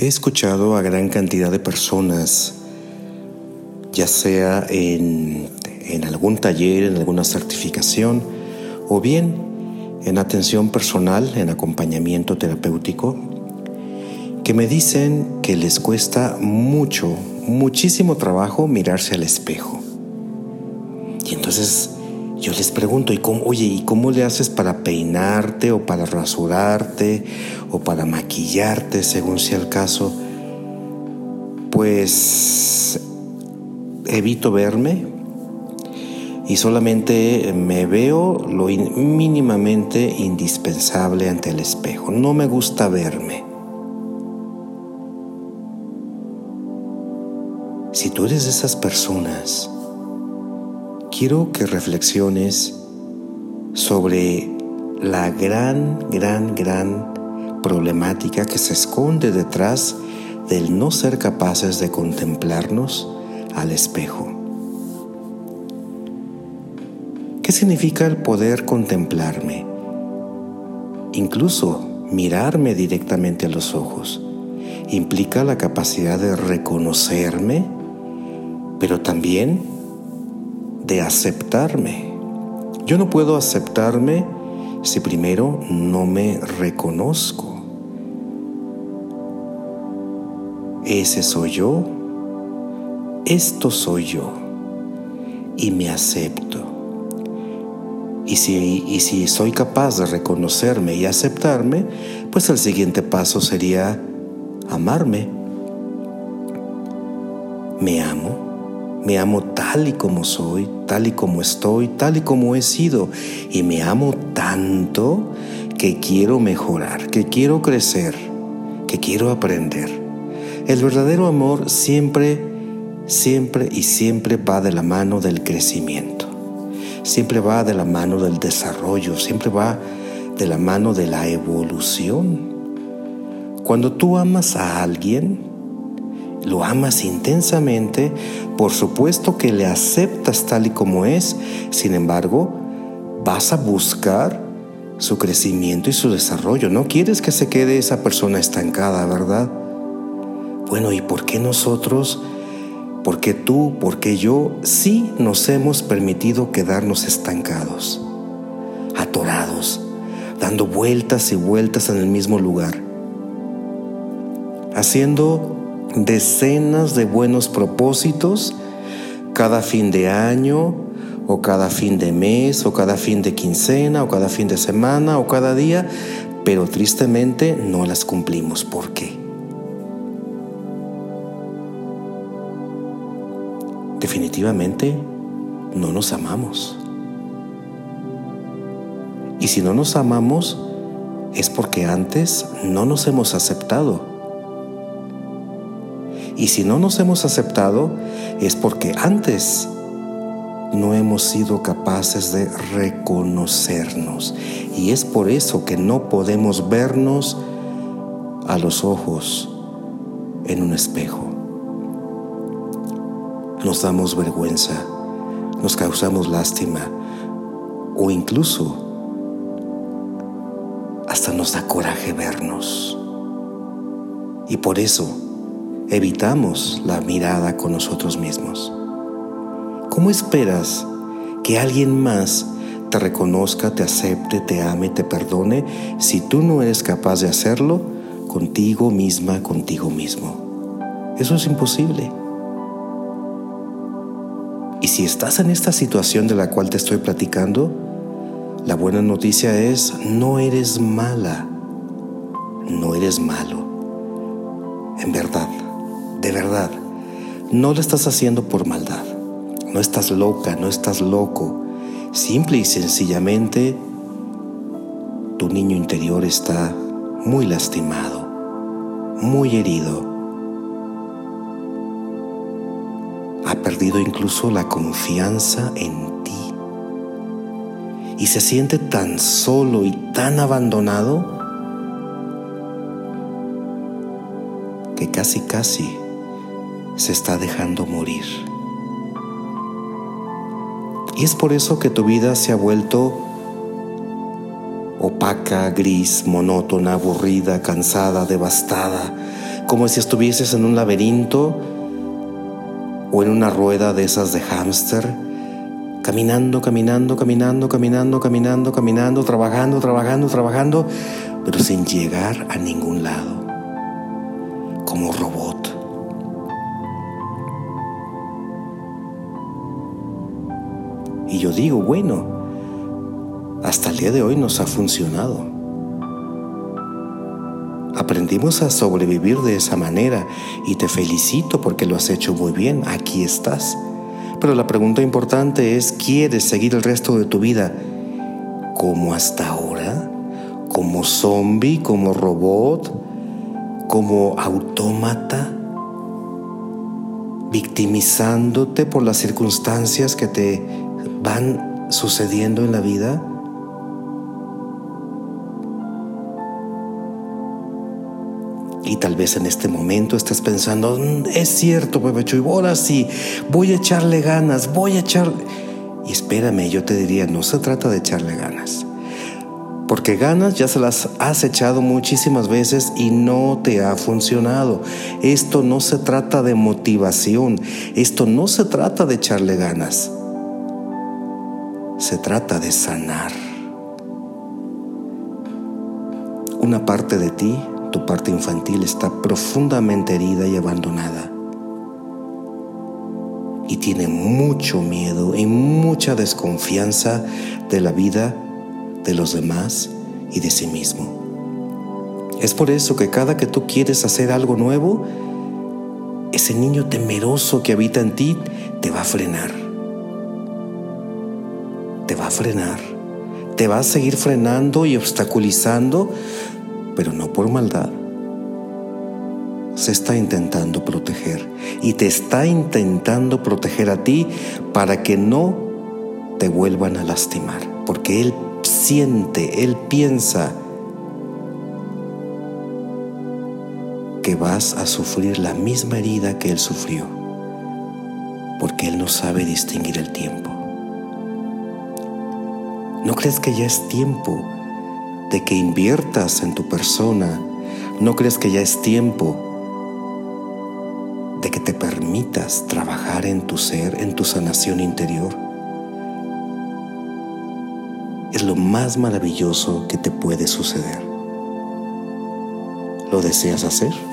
He escuchado a gran cantidad de personas, ya sea en, en, algún taller, en alguna certificación, o bien en atención personal, en acompañamiento terapéutico, que me dicen que les cuesta mucho, muchísimo trabajo mirarse al espejo. Y entonces yo les pregunto, ¿y cómo, oye, ¿y cómo le haces para peinarte o para rasurarte o para maquillarte, según sea el caso? Pues evito verme y solamente me veo lo mínimamente indispensable ante el espejo. No me gusta verme. Si tú eres de esas personas quiero que reflexiones sobre la gran, gran, gran problemática que se esconde detrás del no ser capaces de contemplarnos al espejo. ¿Qué significa el poder contemplarme? Incluso mirarme directamente a los ojos implica la capacidad de reconocerme, pero también de aceptarme. Yo no puedo aceptarme si primero no me reconozco. Ese soy yo, esto soy yo y me acepto. Y si, y si soy capaz de reconocerme y aceptarme, pues el siguiente paso sería amarme. Me amo me amo tal y como soy, tal y como estoy, tal y como he sido. Y me amo tanto que quiero mejorar, que quiero crecer, que quiero aprender. El verdadero amor siempre, siempre y siempre va de la mano del crecimiento. Siempre va de la mano del desarrollo, siempre va de la mano de la evolución. Cuando tú amas a alguien, lo amas intensamente, por supuesto que le aceptas tal y como es, sin embargo, vas a buscar su crecimiento y su desarrollo. No quieres que se quede esa persona estancada, ¿verdad? Bueno, ¿y por qué nosotros, por qué tú, por qué yo, sí nos hemos permitido quedarnos estancados, atorados, dando vueltas y vueltas en el mismo lugar, haciendo decenas de buenos propósitos cada fin de año o cada fin de mes o cada fin de quincena o cada fin de semana o cada día, pero tristemente no las cumplimos. ¿Por qué? Definitivamente no nos amamos. Y si no nos amamos es porque antes no nos hemos aceptado y si no nos hemos aceptado es porque antes no hemos sido capaces de reconocernos. Y es por eso que no podemos vernos a los ojos en un espejo. Nos damos vergüenza, nos causamos lástima o incluso hasta nos da coraje vernos. Y por eso evitamos la mirada con nosotros mismos. ¿Cómo esperas que alguien más te reconozca, te acepte, te ame, te perdone si tú no eres capaz de hacerlo contigo misma, contigo mismo? Eso es imposible. Y si estás en esta situación de la cual te estoy platicando, la buena noticia es, no eres mala, no eres malo. En verdad, de verdad, no lo estás haciendo por maldad. No estás loca, no estás loco. Simple y sencillamente, tu niño interior está muy lastimado, muy herido. Ha perdido incluso la confianza en ti. Y se siente tan solo y tan abandonado que casi casi se está dejando morir. Y es por eso que tu vida se ha vuelto opaca, gris, monótona, aburrida, cansada, devastada, como si estuvieses en un laberinto o en una rueda de esas de hámster, caminando, caminando, caminando, caminando, caminando, caminando, trabajando, trabajando, trabajando, pero sin llegar a ningún lado, como robot. Y yo digo, bueno, hasta el día de hoy nos ha funcionado. Aprendimos a sobrevivir de esa manera y te felicito porque lo has hecho muy bien. Aquí estás. Pero la pregunta importante es, ¿quieres seguir el resto de tu vida como hasta ahora? ¿Como zombie? ¿Como robot? ¿Como autómata? ¿Victimizándote por las circunstancias que te van sucediendo en la vida? Y tal vez en este momento estés pensando, mm, es cierto, Pepe Chuy, ahora sí, voy a echarle ganas, voy a echar... Y espérame, yo te diría, no se trata de echarle ganas. Porque ganas ya se las has echado muchísimas veces y no te ha funcionado. Esto no se trata de motivación, esto no se trata de echarle ganas. Se trata de sanar. Una parte de ti tu parte infantil está profundamente herida y abandonada. Y tiene mucho miedo y mucha desconfianza de la vida, de los demás y de sí mismo. Es por eso que cada que tú quieres hacer algo nuevo, ese niño temeroso que habita en ti te va a frenar. Te va a frenar. Te va a seguir frenando y obstaculizando pero no por maldad. Se está intentando proteger y te está intentando proteger a ti para que no te vuelvan a lastimar, porque Él siente, Él piensa que vas a sufrir la misma herida que Él sufrió, porque Él no sabe distinguir el tiempo. ¿No crees que ya es tiempo de que inviertas en tu persona, ¿no crees que ya es tiempo de que te permitas trabajar en tu ser, en tu sanación interior? Es lo más maravilloso que te puede suceder. ¿Lo deseas hacer?